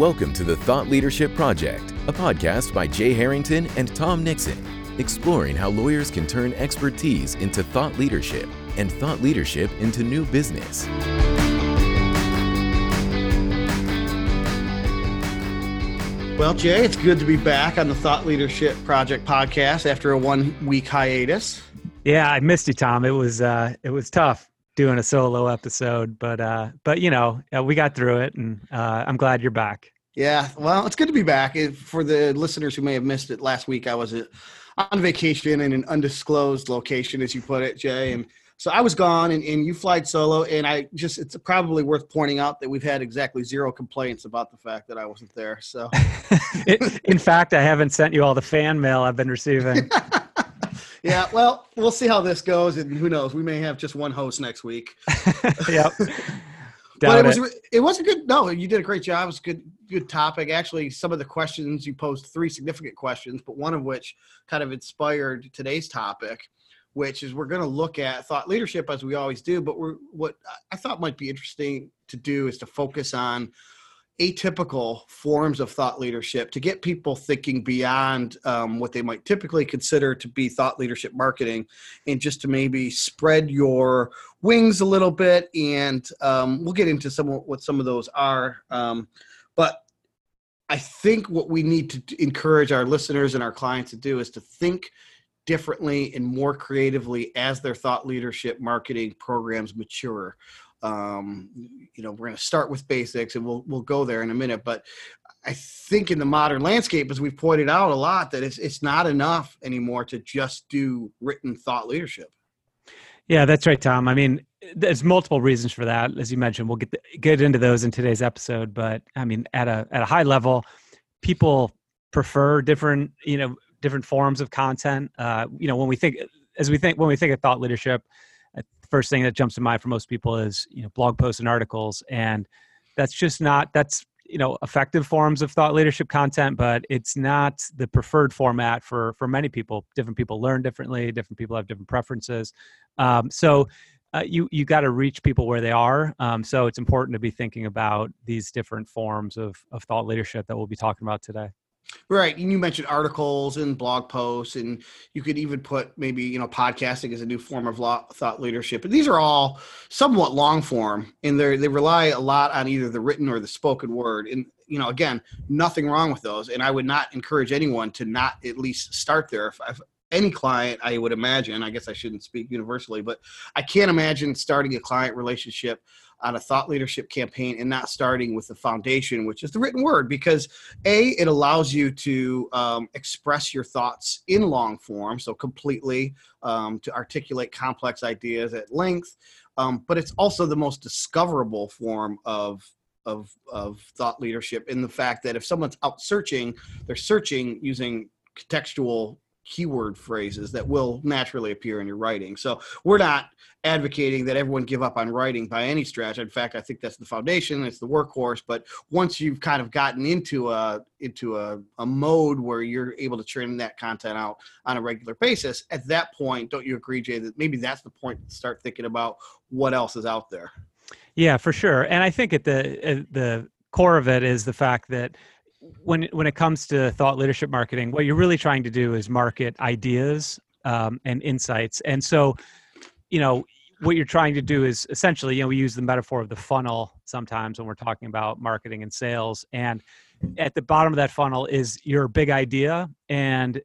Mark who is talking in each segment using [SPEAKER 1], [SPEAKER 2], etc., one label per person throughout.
[SPEAKER 1] Welcome to the Thought Leadership Project, a podcast by Jay Harrington and Tom Nixon, exploring how lawyers can turn expertise into thought leadership and thought leadership into new business.
[SPEAKER 2] Well, Jay, it's good to be back on the Thought Leadership Project podcast after a one week hiatus.
[SPEAKER 3] Yeah, I missed you, Tom. It was uh, it was tough doing a solo episode, but uh, but you know we got through it, and uh, I'm glad you're back.
[SPEAKER 2] Yeah, well, it's good to be back. For the listeners who may have missed it, last week I was on vacation in an undisclosed location, as you put it, Jay, and so I was gone and, and you flied solo. And I just, it's probably worth pointing out that we've had exactly zero complaints about the fact that I wasn't there. So,
[SPEAKER 3] it, in fact, I haven't sent you all the fan mail I've been receiving.
[SPEAKER 2] yeah, well, we'll see how this goes. And who knows, we may have just one host next week.
[SPEAKER 3] yep.
[SPEAKER 2] but it was it. it was a good no you did a great job it was a good good topic actually some of the questions you posed three significant questions but one of which kind of inspired today's topic which is we're going to look at thought leadership as we always do. But we're what I thought might be interesting to do is to focus on atypical forms of thought leadership to get people thinking beyond um, what they might typically consider to be thought leadership marketing and just to maybe spread your wings a little bit and um, we'll get into some what some of those are um, but i think what we need to encourage our listeners and our clients to do is to think differently and more creatively as their thought leadership marketing programs mature. Um, you know, we're going to start with basics, and we'll we'll go there in a minute. But I think in the modern landscape, as we've pointed out a lot, that it's it's not enough anymore to just do written thought leadership.
[SPEAKER 3] Yeah, that's right, Tom. I mean, there's multiple reasons for that, as you mentioned. We'll get the, get into those in today's episode. But I mean, at a at a high level, people prefer different you know different forms of content. Uh, you know, when we think as we think when we think of thought leadership, first thing that jumps to mind for most people is you know blog posts and articles, and that's just not that's you know effective forms of thought leadership content but it's not the preferred format for for many people. Different people learn differently different people have different preferences. Um, so uh, you you got to reach people where they are. Um, so it's important to be thinking about these different forms of of thought leadership that we'll be talking about today
[SPEAKER 2] Right. And you mentioned articles and blog posts, and you could even put maybe, you know, podcasting as a new form of law, thought leadership. And these are all somewhat long form, and they they rely a lot on either the written or the spoken word. And, you know, again, nothing wrong with those. And I would not encourage anyone to not at least start there. If, any client, I would imagine, I guess I shouldn't speak universally, but I can't imagine starting a client relationship on a thought leadership campaign and not starting with the foundation, which is the written word, because A, it allows you to um, express your thoughts in long form, so completely um, to articulate complex ideas at length, um, but it's also the most discoverable form of of of thought leadership in the fact that if someone's out searching, they're searching using contextual keyword phrases that will naturally appear in your writing. So we're not advocating that everyone give up on writing by any stretch. In fact, I think that's the foundation, it's the workhorse. But once you've kind of gotten into a into a, a mode where you're able to churn that content out on a regular basis, at that point, don't you agree, Jay, that maybe that's the point to start thinking about what else is out there?
[SPEAKER 3] Yeah, for sure. And I think at the at the core of it is the fact that when when it comes to thought leadership marketing, what you're really trying to do is market ideas um, and insights. And so, you know, what you're trying to do is essentially, you know, we use the metaphor of the funnel sometimes when we're talking about marketing and sales. And at the bottom of that funnel is your big idea, and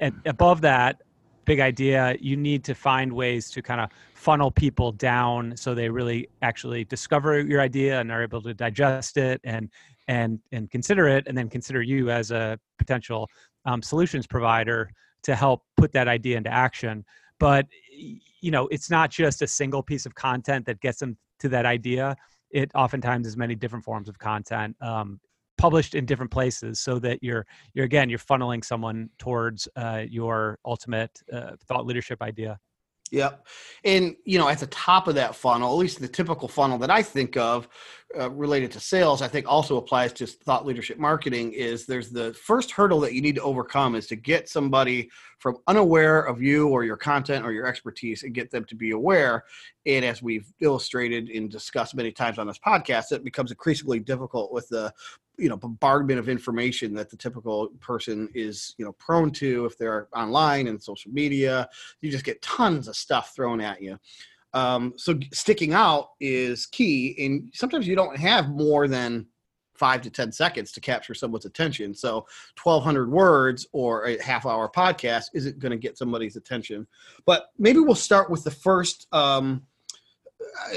[SPEAKER 3] at, above that big idea, you need to find ways to kind of funnel people down so they really actually discover your idea and are able to digest it and and and consider it and then consider you as a potential um, solutions provider to help put that idea into action. But you know it's not just a single piece of content that gets them to that idea. It oftentimes is many different forms of content um, published in different places so that you're you're again you're funneling someone towards uh, your ultimate uh, thought leadership idea.
[SPEAKER 2] Yep. And, you know, at the top of that funnel, at least the typical funnel that I think of, uh, related to sales, I think also applies to thought leadership marketing. Is there's the first hurdle that you need to overcome is to get somebody from unaware of you or your content or your expertise and get them to be aware. And as we've illustrated and discussed many times on this podcast, it becomes increasingly difficult with the you know bombardment of information that the typical person is you know prone to if they're online and social media you just get tons of stuff thrown at you um, so sticking out is key, and sometimes you don't have more than five to ten seconds to capture someone's attention. So 1,200 words or a half hour podcast isn't going to get somebody's attention. But maybe we'll start with the first. Um,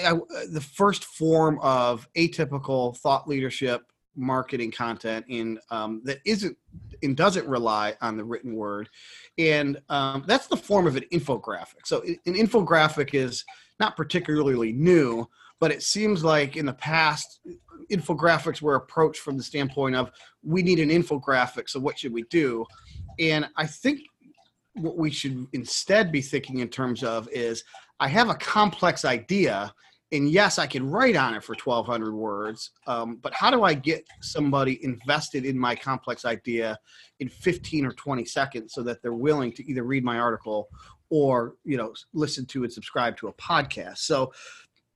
[SPEAKER 2] I, I, the first form of atypical thought leadership marketing content in um, that isn't and doesn't rely on the written word and um, that's the form of an infographic so an infographic is not particularly new, but it seems like in the past, infographics were approached from the standpoint of we need an infographic, so what should we do? And I think what we should instead be thinking in terms of is I have a complex idea, and yes, I can write on it for 1,200 words, um, but how do I get somebody invested in my complex idea in 15 or 20 seconds so that they're willing to either read my article or you know listen to and subscribe to a podcast. So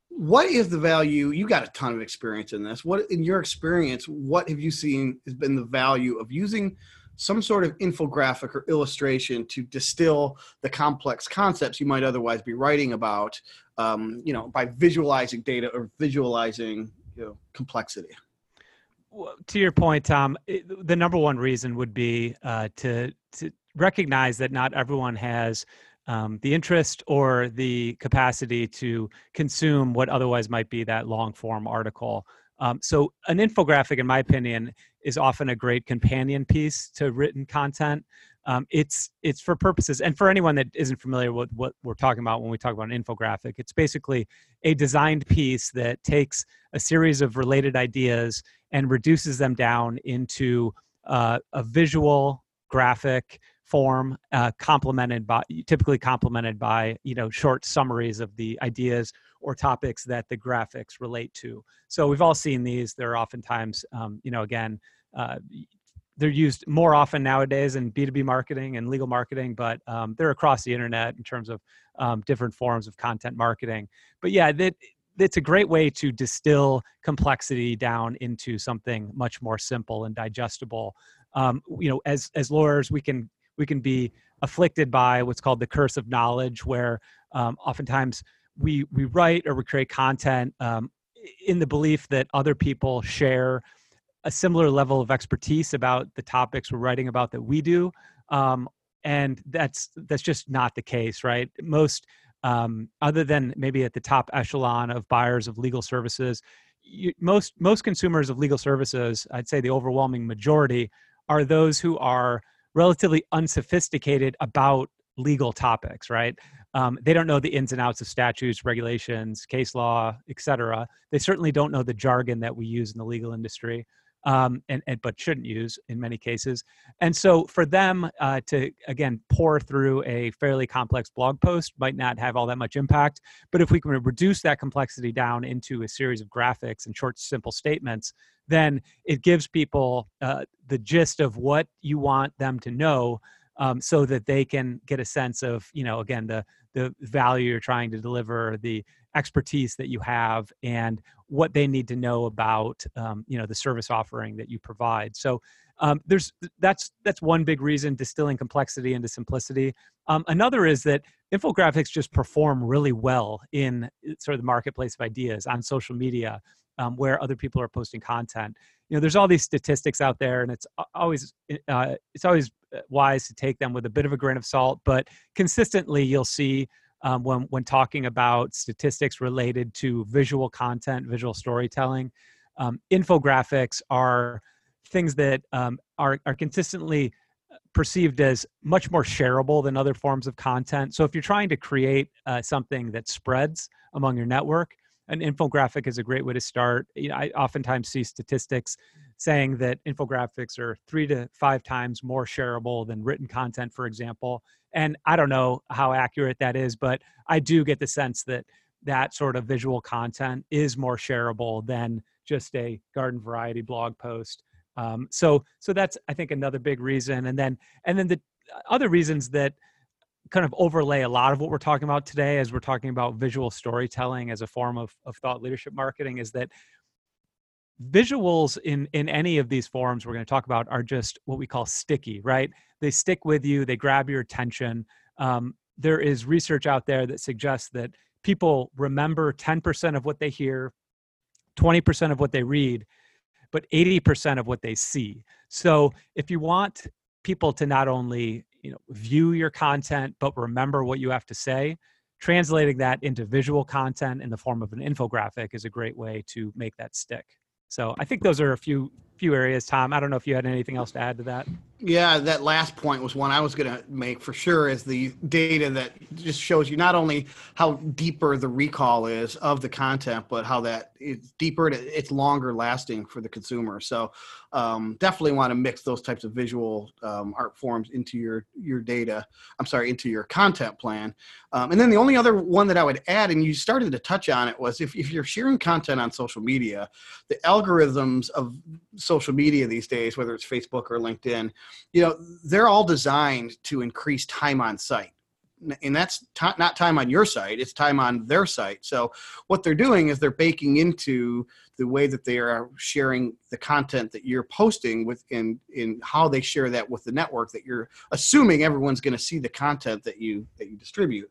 [SPEAKER 2] what is the value? You got a ton of experience in this. What in your experience what have you seen has been the value of using some sort of infographic or illustration to distill the complex concepts you might otherwise be writing about um, you know by visualizing data or visualizing you know complexity?
[SPEAKER 3] Well, to your point tom it, the number one reason would be uh, to to recognize that not everyone has um, the interest or the capacity to consume what otherwise might be that long form article. Um, so, an infographic, in my opinion, is often a great companion piece to written content. Um, it's it's for purposes, and for anyone that isn't familiar with what we're talking about when we talk about an infographic, it's basically a designed piece that takes a series of related ideas and reduces them down into uh, a visual graphic form uh, complemented by typically complemented by you know short summaries of the ideas or topics that the graphics relate to. So we've all seen these. They're oftentimes um, you know again uh, they're used more often nowadays in b2b marketing and legal marketing but um, they're across the internet in terms of um, different forms of content marketing. But yeah that it's a great way to distill complexity down into something much more simple and digestible. Um, you know as as lawyers we can we can be afflicted by what's called the curse of knowledge, where um, oftentimes we we write or we create content um, in the belief that other people share a similar level of expertise about the topics we're writing about that we do, um, and that's that's just not the case, right? Most um, other than maybe at the top echelon of buyers of legal services, you, most most consumers of legal services, I'd say the overwhelming majority, are those who are relatively unsophisticated about legal topics, right? Um, they don't know the ins and outs of statutes, regulations, case law, etc. They certainly don't know the jargon that we use in the legal industry, um, and, and, but shouldn't use in many cases. And so, for them uh, to again pore through a fairly complex blog post might not have all that much impact. But if we can reduce that complexity down into a series of graphics and short, simple statements, then it gives people uh, the gist of what you want them to know um, so that they can get a sense of you know again the the value you're trying to deliver the expertise that you have and what they need to know about um, you know the service offering that you provide so um, there's that's that's one big reason distilling complexity into simplicity um, another is that infographics just perform really well in uh, sort of the marketplace of ideas on social media um, where other people are posting content. You know, there's all these statistics out there, and it's always uh, it's always uh, wise to take them with a bit of a grain of salt. But consistently, you'll see um, when when talking about statistics related to visual content, visual storytelling, um, infographics are things that um, are are consistently perceived as much more shareable than other forms of content. So if you're trying to create uh, something that spreads among your network, an infographic is a great way to start. You know, I oftentimes see statistics saying that infographics are three to five times more shareable than written content, for example. And I don't know how accurate that is, but I do get the sense that that sort of visual content is more shareable than just a garden variety blog post. Um, so so that's I think another big reason. And then and then the other reasons that kind of overlay a lot of what we're talking about today as we're talking about visual storytelling as a form of, of thought leadership marketing is that visuals in in any of these forums we're going to talk about are just what we call sticky right? They stick with you they grab your attention. Um, there is research out there that suggests that people remember 10% of what they hear 20% of what they read but 80% of what they see. So if you want people to not only you know view your content but remember what you have to say translating that into visual content in the form of an infographic is a great way to make that stick so I think those are a few few areas. Tom, I don't know if you had anything else to add to that.
[SPEAKER 2] Yeah, that last point was one I was going to make for sure. Is the data that just shows you not only how deeper the recall is of the content, but how that it's deeper, it's longer lasting for the consumer. So um, definitely want to mix those types of visual um, art forms into your your data. I'm sorry, into your content plan. Um, and then the only other one that I would add, and you started to touch on it, was if if you're sharing content on social media, the algorithms of social media these days, whether it's Facebook or LinkedIn, you know, they're all designed to increase time on site. And that's t- not time on your site, it's time on their site. So, what they're doing is they're baking into the way that they are sharing the content that you're posting with in, in how they share that with the network that you're assuming everyone's going to see the content that you that you distribute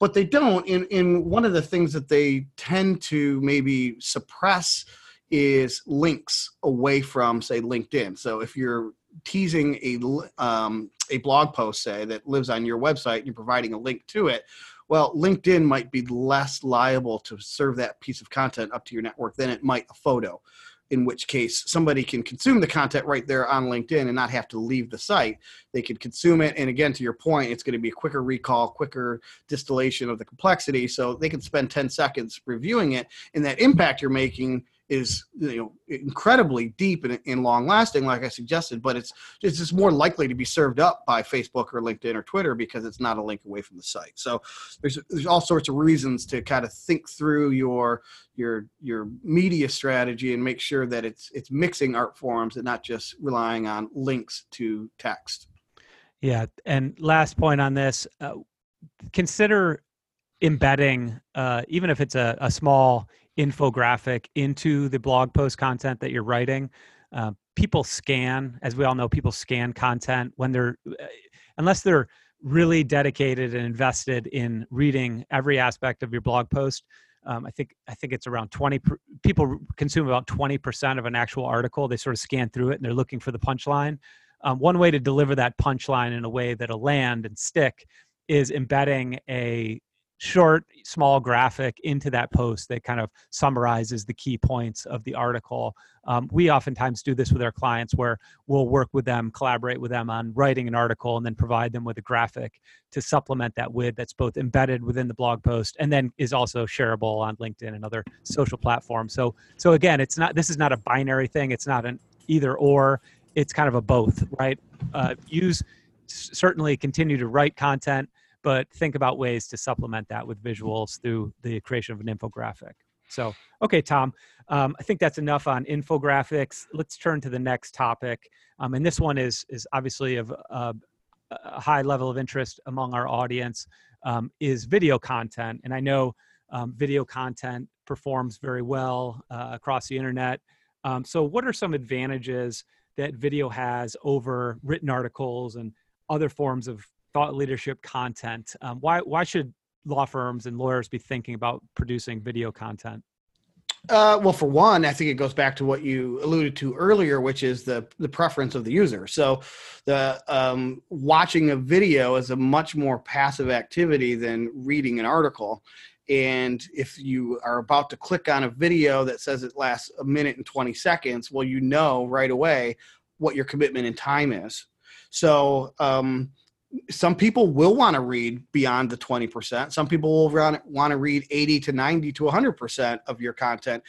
[SPEAKER 2] but they don't in in one of the things that they tend to maybe suppress is links away from say linkedin so if you're teasing a um, a blog post say that lives on your website and you're providing a link to it well linkedin might be less liable to serve that piece of content up to your network than it might a photo in which case somebody can consume the content right there on LinkedIn and not have to leave the site. They can consume it. And again, to your point, it's going to be a quicker recall, quicker distillation of the complexity. So they can spend 10 seconds reviewing it. And that impact you're making is you know incredibly deep and, and long lasting like i suggested but it's it's just more likely to be served up by facebook or linkedin or twitter because it's not a link away from the site. So there's there's all sorts of reasons to kind of think through your your your media strategy and make sure that it's it's mixing art forms and not just relying on links to text.
[SPEAKER 3] Yeah and last point on this uh, consider embedding uh, even if it's a, a small infographic into the blog post content that you're writing. Uh, people scan, as we all know, people scan content when they're, uh, unless they're really dedicated and invested in reading every aspect of your blog post. Um, I think I think it's around 20 people consume about 20% of an actual article. They sort of scan through it and they're looking for the punchline. Um, one way to deliver that punchline in a way that'll land and stick is embedding a short, small graphic into that post that kind of summarizes the key points of the article. Um, we oftentimes do this with our clients where we'll work with them, collaborate with them on writing an article, and then provide them with a graphic to supplement that with that's both embedded within the blog post and then is also shareable on LinkedIn and other social platforms. So, so again, it's not this is not a binary thing. It's not an either or. It's kind of a both, right? Uh, use certainly continue to write content but think about ways to supplement that with visuals through the creation of an infographic. So, okay, Tom, um, I think that's enough on infographics. Let's turn to the next topic, um, and this one is is obviously of uh, a high level of interest among our audience. Um, is video content, and I know um, video content performs very well uh, across the internet. Um, so, what are some advantages that video has over written articles and other forms of thought leadership content. Um, why why should law firms and lawyers be thinking about producing video content?
[SPEAKER 2] Uh, well, for one, I think it goes back to what you alluded to earlier, which is the the preference of the user. So, the um, watching a video is a much more passive activity than reading an article. And if you are about to click on a video that says it lasts a minute and 20 seconds, well, you know right away what your commitment in time is. So, um, some people will want to read beyond the 20%. Some people will want to read 80 to 90 to 100% of your content.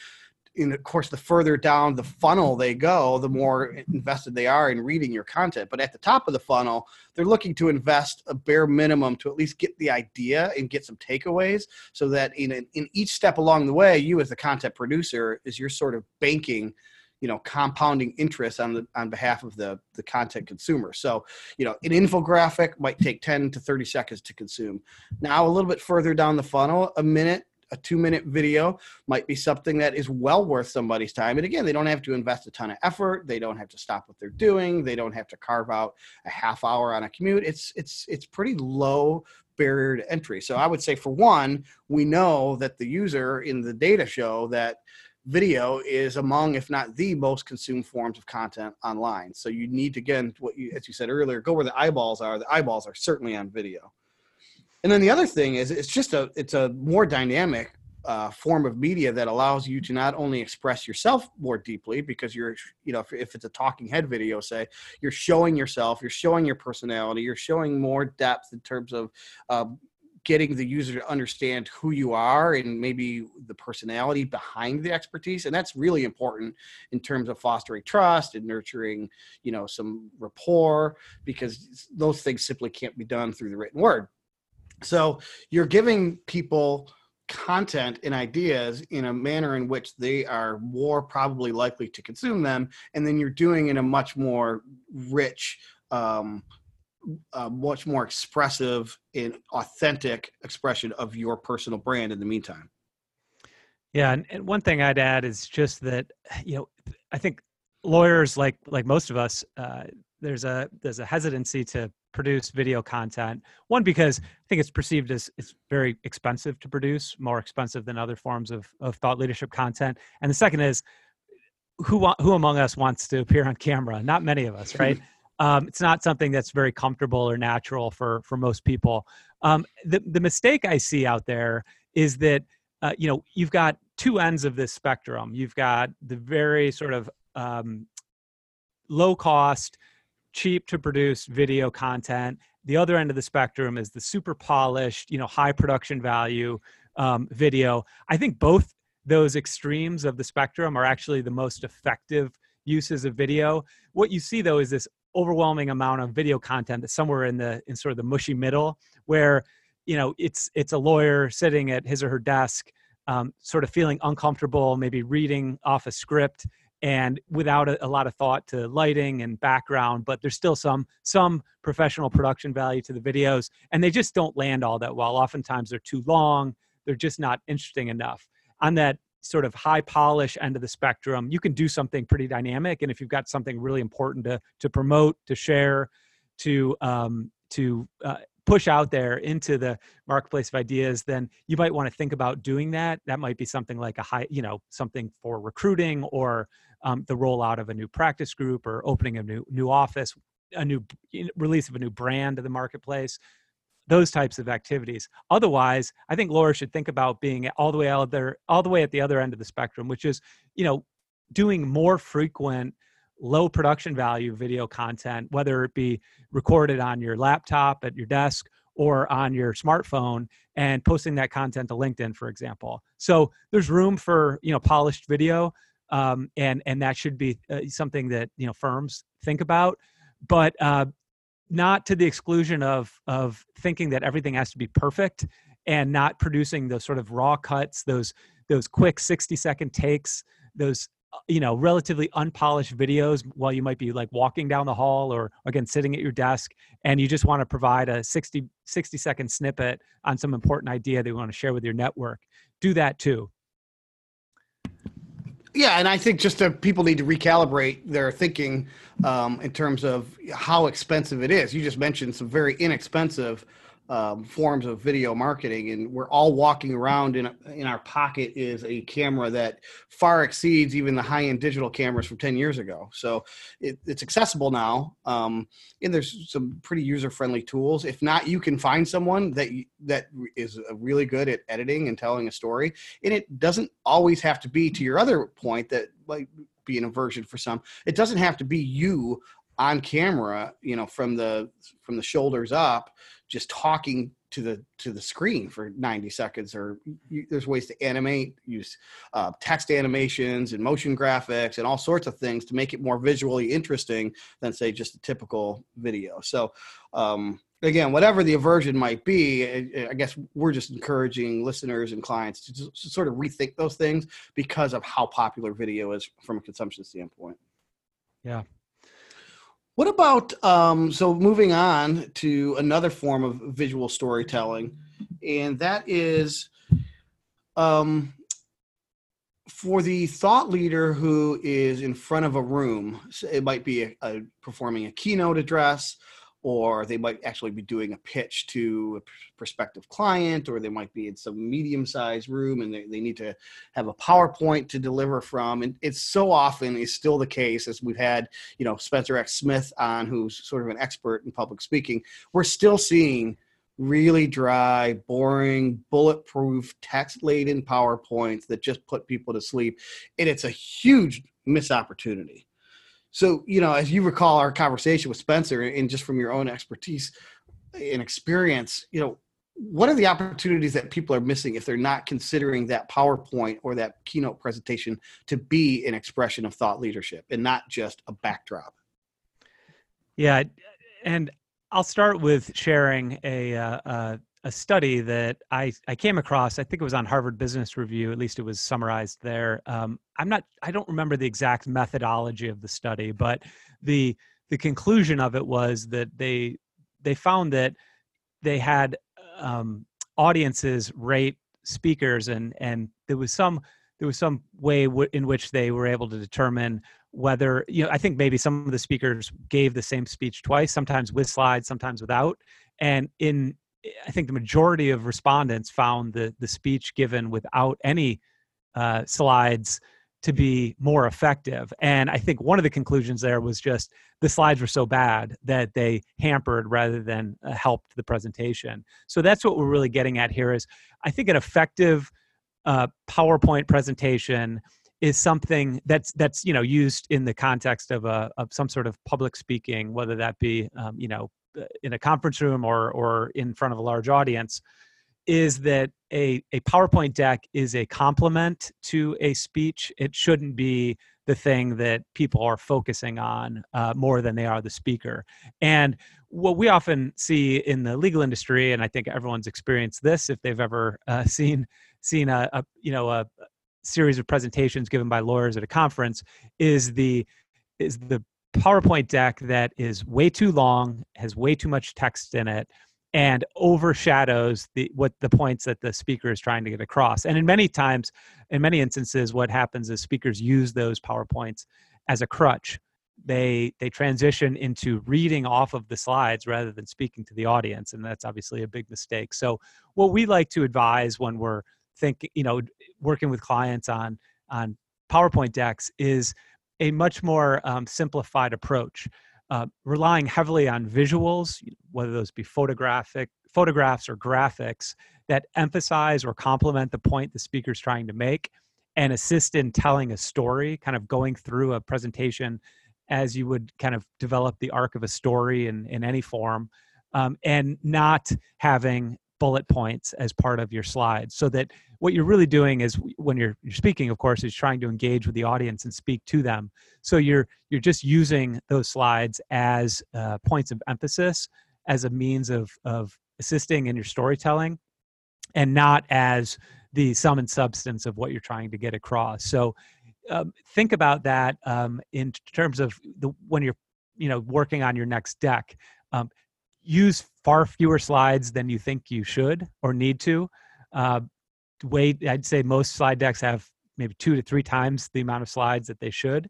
[SPEAKER 2] And of course the further down the funnel they go the more invested they are in reading your content but at the top of the funnel they're looking to invest a bare minimum to at least get the idea and get some takeaways so that in in each step along the way you as the content producer is you're sort of banking you know compounding interest on the on behalf of the the content consumer so you know an infographic might take 10 to 30 seconds to consume now a little bit further down the funnel a minute a two minute video might be something that is well worth somebody's time. And again, they don't have to invest a ton of effort. They don't have to stop what they're doing. They don't have to carve out a half hour on a commute. It's it's it's pretty low barrier to entry. So I would say for one, we know that the user in the data show that video is among if not the most consumed forms of content online. So you need to again what you as you said earlier go where the eyeballs are. The eyeballs are certainly on video. And then the other thing is it's just a it's a more dynamic uh, form of media that allows you to not only express yourself more deeply because you're you know if, if, it's a talking head video say you're showing yourself you're showing your personality you're showing more depth in terms of uh, getting the user to understand who you are and maybe the personality behind the expertise and that's really important in terms of fostering trust and nurturing you know some rapport because those things simply can't be done through the written word. So you're giving people content and ideas in a manner in which they are more probably likely to consume them, and then you're doing in a much more rich, um, uh, much more expressive and authentic expression of your personal brand in the meantime.
[SPEAKER 3] Yeah, and, and one thing I'd add is just that you know I think lawyers like like most of us uh, there's a there's a hesitancy to produce video content. One because I think it's perceived as it's very expensive to produce, more expensive than other forms of of thought leadership content. And the second is who who among us wants to appear on camera? Not many of us, right? um, it's not something that's very comfortable or natural for for most people. Um, the the mistake I see out there is that uh, you know you've got two ends of this spectrum. You've got the very sort of um, low cost cheap to produce video content. The other end of the spectrum is the super polished, you know, high production value um, video. I think both those extremes of the spectrum are actually the most effective uses of video. What you see though is this overwhelming amount of video content that's somewhere in the in sort of the mushy middle where you know it's it's a lawyer sitting at his or her desk um, sort of feeling uncomfortable maybe reading off a script and without a, a, lot of thought to lighting and background but there's still some some professional production value to the videos and they just don't land all that well. Oftentimes they're too long they're just not interesting enough. On that sort of high polish end of the spectrum you can do something pretty dynamic and if you've got something really important to to promote to share to um, to uh, push out there into the marketplace of ideas then you might want to think about doing that. That might be something like a high you know something for recruiting or um, the rollout of a new practice group or opening a new new office, a new release of a new brand to the marketplace, those types of activities. Otherwise, I think lawyers should think about being all the way out there, all the way at the other end of the spectrum, which is you know doing more frequent low production value video content whether it be recorded on your laptop at your desk or on your smartphone and posting that content to linkedin for example so there's room for you know polished video um, and and that should be uh, something that you know firms think about, but uh, not to the exclusion of of thinking that everything has to be perfect and not producing those sort of raw cuts, those those quick sixty second takes, those uh, you know relatively unpolished videos while you might be like walking down the hall or again sitting at your desk and you just want to provide a 60 60 second snippet on some important idea that you want to share with your network. Do that too
[SPEAKER 2] yeah, and I think just that people need to recalibrate their thinking um, in terms of how expensive it is. You just mentioned some very inexpensive um, forms of video marketing, and we're all walking around in in our pocket is a camera that far exceeds even the high end digital cameras from ten years ago. So it, it's accessible now, um, and there's some pretty user friendly tools. If not, you can find someone that that is really good at editing and telling a story, and it doesn't always have to be to your other point that like be an aversion for some. It doesn't have to be you on camera, you know, from the from the shoulders up, just talking to the to the screen for 90 seconds or you, there's ways to animate use uh, text animations and motion graphics and all sorts of things to make it more visually interesting than say just a typical video. So um, again whatever the aversion might be i guess we're just encouraging listeners and clients to, to sort of rethink those things because of how popular video is from a consumption standpoint.
[SPEAKER 3] Yeah
[SPEAKER 2] what about um, so moving on to another form of visual storytelling, and that is um, for the thought leader who is in front of a room. It might be a, a performing a keynote address, or they might actually be doing a pitch to a prospective client, or they might be in some medium sized room and they, they need to have a PowerPoint to deliver from. And it's so often is still the case as we've had, you know, Spencer X. Smith on, who's sort of an expert in public speaking. We're still seeing really dry, boring, bulletproof, text laden PowerPoints that just put people to sleep. And it's a huge missed opportunity. So, you know, as you recall our conversation with Spencer and just from your own expertise and experience, you know, what are the opportunities that people are missing if they're not considering that PowerPoint or that keynote presentation to be an expression of thought leadership and not just a backdrop?
[SPEAKER 3] Yeah. And I'll start with sharing a, uh, uh, a study that I, I came across. I think it was on Harvard Business Review. At least it was summarized there. Um, I'm not. I don't remember the exact methodology of the study, but the the conclusion of it was that they they found that they had um, audiences rate speakers, and and there was some there was some way w- in which they were able to determine whether you know i think maybe some of the speakers gave the same speech twice sometimes with slides sometimes without and in I think the majority of respondents found the the speech given without any uh, slides to be more effective. And I think one of the conclusions there was just the slides were so bad that they hampered rather than uh, helped the presentation. So that's what we're really getting at here. Is I think an effective uh, PowerPoint presentation is something that's that's you know used in the context of a of some sort of public speaking, whether that be um, you know in a conference room or or in front of a large audience is that a, a PowerPoint deck is a complement to a speech. It shouldn't be the thing that people are focusing on uh, more than they are the speaker. And what we often see in the legal industry, and I think everyone's experienced this if they've ever uh, seen seen a, a you know a series of presentations given by lawyers at a conference, is the is the PowerPoint deck that is way too long, has way too much text in it, and overshadows the what the points that the speaker is trying to get across. And in many times, in many instances, what happens is speakers use those PowerPoints as a crutch. They they transition into reading off of the slides rather than speaking to the audience, and that's obviously a big mistake. So, what we like to advise when we're thinking, you know, working with clients on on PowerPoint decks is a much more um, simplified approach, uh, relying heavily on visuals, whether those be photographic photographs or graphics that emphasize or complement the point the speaker is trying to make, and assist in telling a story, kind of going through a presentation as you would kind of develop the arc of a story in, in any form, um, and not having bullet points as part of your slides so that what you're really doing is when you're, you're speaking of course is trying to engage with the audience and speak to them. So you're you're just using those slides as uh, points of emphasis as a means of of assisting in your storytelling and not as the sum and substance of what you're trying to get across. So um, think about that um, in terms of the when you're you know working on your next deck. Um, use far fewer slides than you think you should or need to. Uh, wait, I'd say most slide decks have maybe two to three times the amount of slides that they should,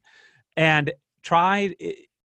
[SPEAKER 3] and try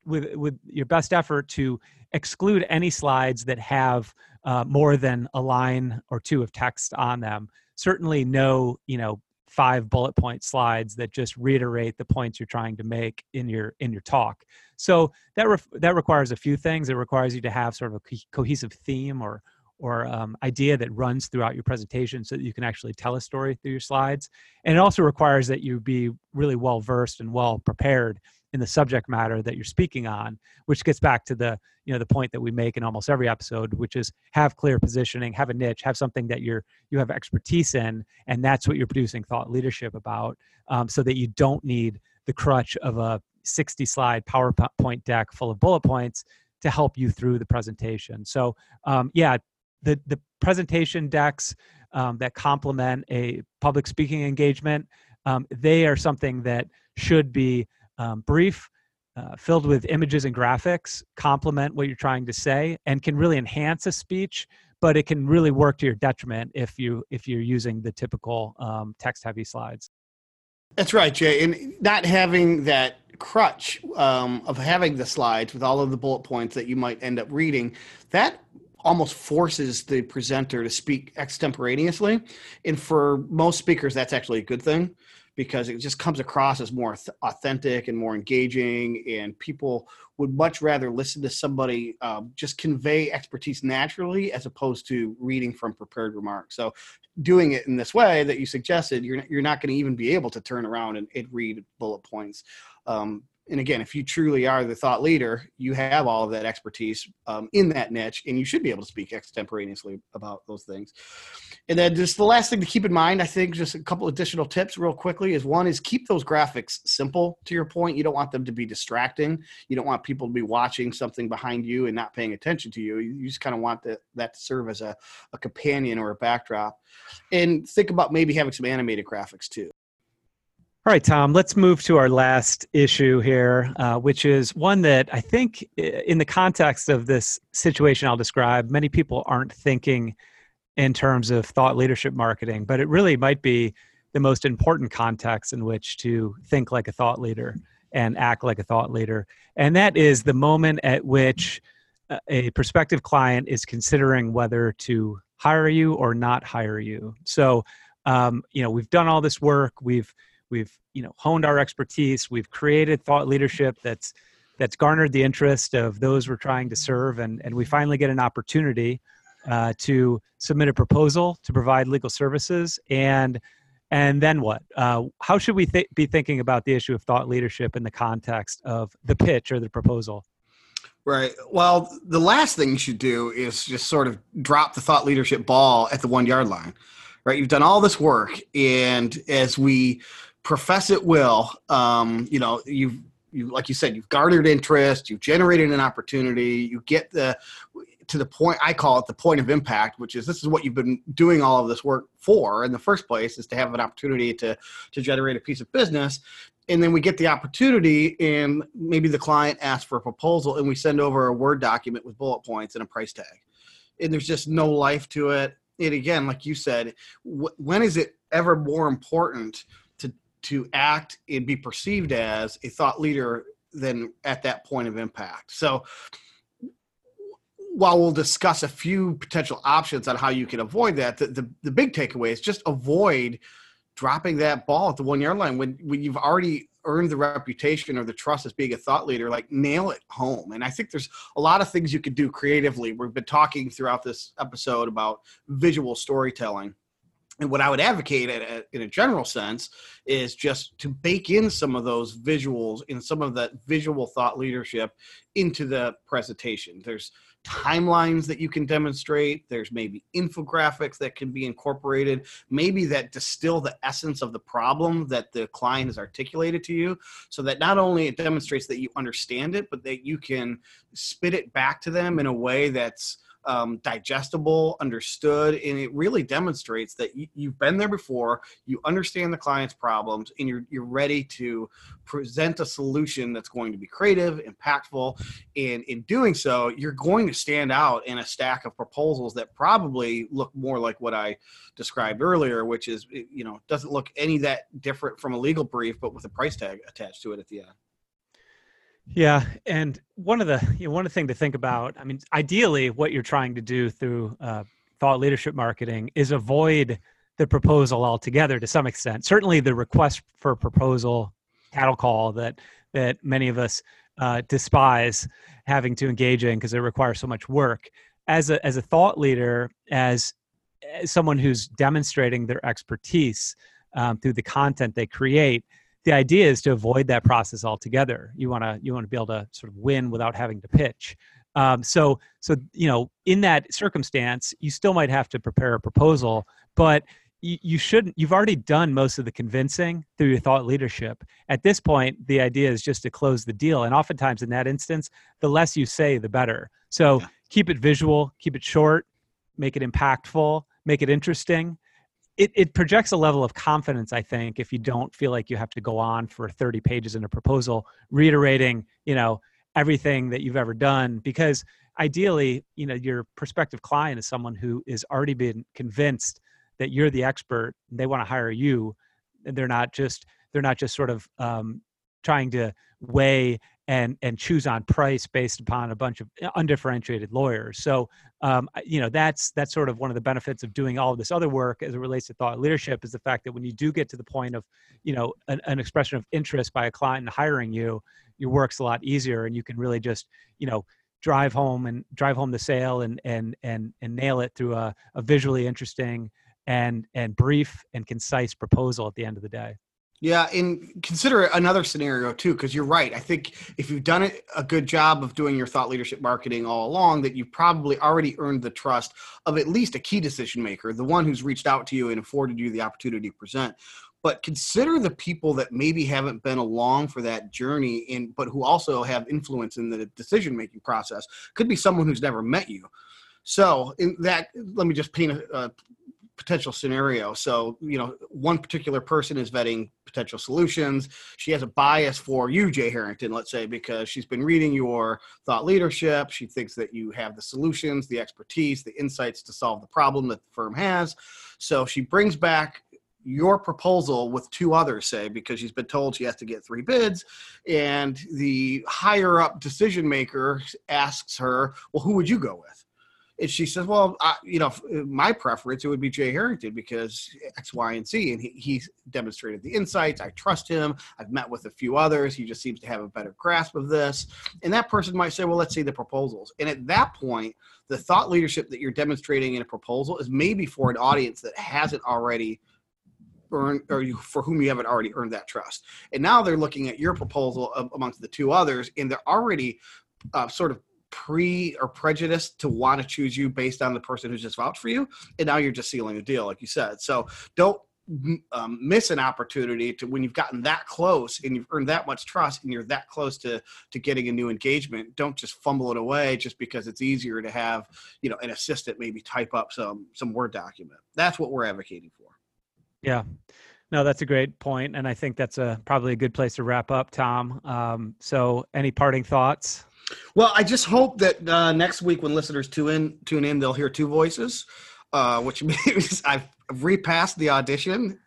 [SPEAKER 3] with with your best effort to exclude any slides that have uh, more than a line or two of text on them. Certainly, no, you know, five bullet point slides that just reiterate the points you're trying to make in your in your talk. So that that requires a few things. It requires you to have sort of a co- cohesive theme or or um, idea that runs throughout your presentation so that you can actually tell a story through your slides. And it also requires that you be really well versed and well prepared in the subject matter that you're speaking on which gets back to the you know the point that we make in almost every episode which is have clear positioning have a niche have something that you're you have expertise in and that's what you're producing thought leadership about um, so that you don't need the crutch of a 60 slide powerpoint deck full of bullet points to help you through the presentation. So um, yeah the the presentation decks um, that complement a public speaking engagement um, they are something that should be um, brief, uh, filled with images and graphics, complement what you're trying to say, and can really enhance a speech. But it can really work to your detriment if you if you're using the typical um, text-heavy slides.
[SPEAKER 2] That's right, Jay. And not having that crutch um, of having the slides with all of the bullet points that you might end up reading, that almost forces the presenter to speak extemporaneously. And for most speakers, that's actually a good thing because it just comes across as more authentic and more engaging and people would much rather listen to somebody um, just convey expertise naturally as opposed to reading from prepared remarks. So doing it in this way that you suggested you're, you're not going to even be able to turn around and, and read bullet points. Um, and again, if you truly are the thought leader, you have all of that expertise um, in that niche, and you should be able to speak extemporaneously about those things. And then just the last thing to keep in mind, I think, just a couple additional tips, real quickly, is one is keep those graphics simple. To your point, you don't want them to be distracting. You don't want people to be watching something behind you and not paying attention to you. You just kind of want that that to serve as a, a companion or a backdrop. And think about maybe having some animated graphics too.
[SPEAKER 3] All right, Tom, let's move to our last issue here, uh, which is one that I think, in the context of this situation I'll describe, many people aren't thinking in terms of thought leadership marketing, but it really might be the most important context in which to think like a thought leader and act like a thought leader. And that is the moment at which a prospective client is considering whether to hire you or not hire you. So, um, you know, we've done all this work, we've we've you know honed our expertise we've created thought leadership that's that's garnered the interest of those we're trying to serve and and we finally get an opportunity uh, to submit a proposal to provide legal services and and then what uh, how should we th- be thinking about the issue of thought leadership in the context of the pitch or the proposal
[SPEAKER 2] Right. Well, the last thing you should do is just sort of drop the thought leadership ball at the one yard line. Right. You've done all this work. And as we profess it will. Um, you know, you've you like you said, you've garnered interest, you've generated an opportunity, you get the to the point I call it the point of impact, which is this is what you've been doing all of this work for in the first place, is to have an opportunity to to generate a piece of business. And then we get the opportunity, and maybe the client asks for a proposal, and we send over a Word document with bullet points and a price tag. And there's just no life to it. And again, like you said, wh- when is it ever more important to act and be perceived as a thought leader than at that point of impact. So while we'll discuss a few potential options on how you can avoid that, the, the, the big takeaway is just avoid dropping that ball at the one yard line when, when you've already earned the reputation or the trust as being a thought leader, like nail it home. And I think there's a lot of things you could do creatively. We've been talking throughout this episode about visual storytelling and what I would advocate in a general sense is just to bake in some of those visuals and some of that visual thought leadership into the presentation. There's timelines that you can demonstrate. There's maybe infographics that can be incorporated, maybe that distill the essence of the problem that the client has articulated to you, so that not only it demonstrates that you understand it, but that you can spit it back to them in a way that's um, digestible, understood, and it really demonstrates that you, have been there before. You understand the client's problems, and you're you're ready to present a solution that's going to be creative, impactful, and in doing so, you're going to stand out in a stack of proposals that probably look more like what I described earlier, which is you know doesn't look any that different from a legal brief, but with a price tag attached to it at the end.
[SPEAKER 3] Yeah, and one of the you know, one of the thing to think about. I mean, ideally, what you're trying to do through uh, thought leadership marketing is avoid the proposal altogether to some extent. Certainly, the request for proposal cattle call that that many of us uh, despise having to engage in because it requires so much work. As a as a thought leader, as, as someone who's demonstrating their expertise um, through the content they create, the idea is to avoid that process altogether. You want to you want to be able to sort of win without having to pitch. Um, so so you know in that circumstance, you still might have to prepare a proposal, but you, you shouldn't. You've already done most of the convincing through your thought leadership. At this point, the idea is just to close the deal, and oftentimes in that instance, the less you say, the better. So yeah. keep it visual, keep it short, make it impactful, make it interesting it, it projects a level of confidence i think if you don't feel like you have to go on for 30 pages in a proposal reiterating you know everything that you've ever done because ideally you know your prospective client is someone who is already been convinced that you're the expert they want to hire you and they're not just they're not just sort of um, trying to weigh and and choose on price based upon a bunch of undifferentiated lawyers. So um, you know that's that's sort of one of the benefits of doing all of this other work as it relates to thought leadership is the fact that when you do get to the point of you know an, an expression of interest by a client in hiring you, your work's a lot easier and you can really just you know drive home and drive home the sale and and and and nail it through a, a visually interesting and and brief and concise proposal at the end of the day.
[SPEAKER 2] Yeah, and consider another scenario too, because you're right. I think if you've done a good job of doing your thought leadership marketing all along, that you've probably already earned the trust of at least a key decision maker, the one who's reached out to you and afforded you the opportunity to present. But consider the people that maybe haven't been along for that journey, in but who also have influence in the decision making process. Could be someone who's never met you. So, in that, let me just paint a, a potential scenario. So, you know, one particular person is vetting potential solutions. She has a bias for you, Jay Harrington, let's say, because she's been reading your thought leadership. She thinks that you have the solutions, the expertise, the insights to solve the problem that the firm has. So she brings back your proposal with two others, say, because she's been told she has to get three bids. And the higher up decision maker asks her, Well, who would you go with? And she says, "Well, I, you know, my preference it would be Jay Harrington because X, Y, and Z, and he, he's demonstrated the insights. I trust him. I've met with a few others. He just seems to have a better grasp of this." And that person might say, "Well, let's see the proposals." And at that point, the thought leadership that you're demonstrating in a proposal is maybe for an audience that hasn't already earned or you, for whom you haven't already earned that trust. And now they're looking at your proposal amongst the two others, and they're already uh, sort of pre or prejudiced to want to choose you based on the person who's just vouched for you, and now you're just sealing a deal, like you said. So don't um, miss an opportunity to when you've gotten that close and you've earned that much trust and you're that close to to getting a new engagement don't just fumble it away just because it's easier to have you know an assistant maybe type up some some word document. That's what we're advocating for.
[SPEAKER 3] Yeah. No that's a great point and i think that's a probably a good place to wrap up tom. Um, so any parting thoughts
[SPEAKER 2] well, I just hope that uh, next week when listeners tune in, tune in, they'll hear two voices, uh, which means I've repassed the audition.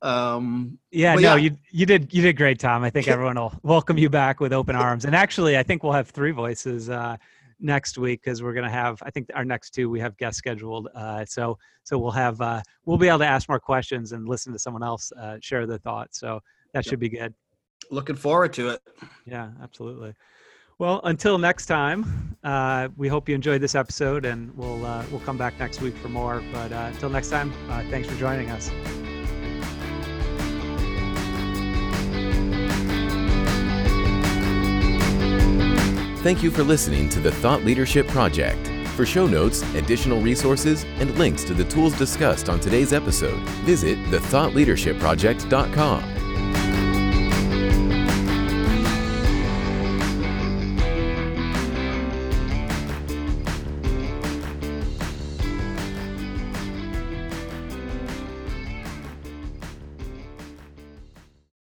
[SPEAKER 3] Um, yeah, no, yeah. you you did you did great, Tom. I think everyone will welcome you back with open arms. And actually, I think we'll have three voices uh, next week because we're going to have. I think our next two we have guests scheduled. Uh, so so we'll have uh, we'll be able to ask more questions and listen to someone else uh, share their thoughts. So that should be good.
[SPEAKER 2] Looking forward to it.
[SPEAKER 3] Yeah, absolutely. Well, until next time, uh, we hope you enjoyed this episode, and we'll uh, we'll come back next week for more. But uh, until next time, uh, thanks for joining us.
[SPEAKER 1] Thank you for listening to the Thought Leadership Project. For show notes, additional resources, and links to the tools discussed on today's episode, visit thethoughtleadershipproject.com.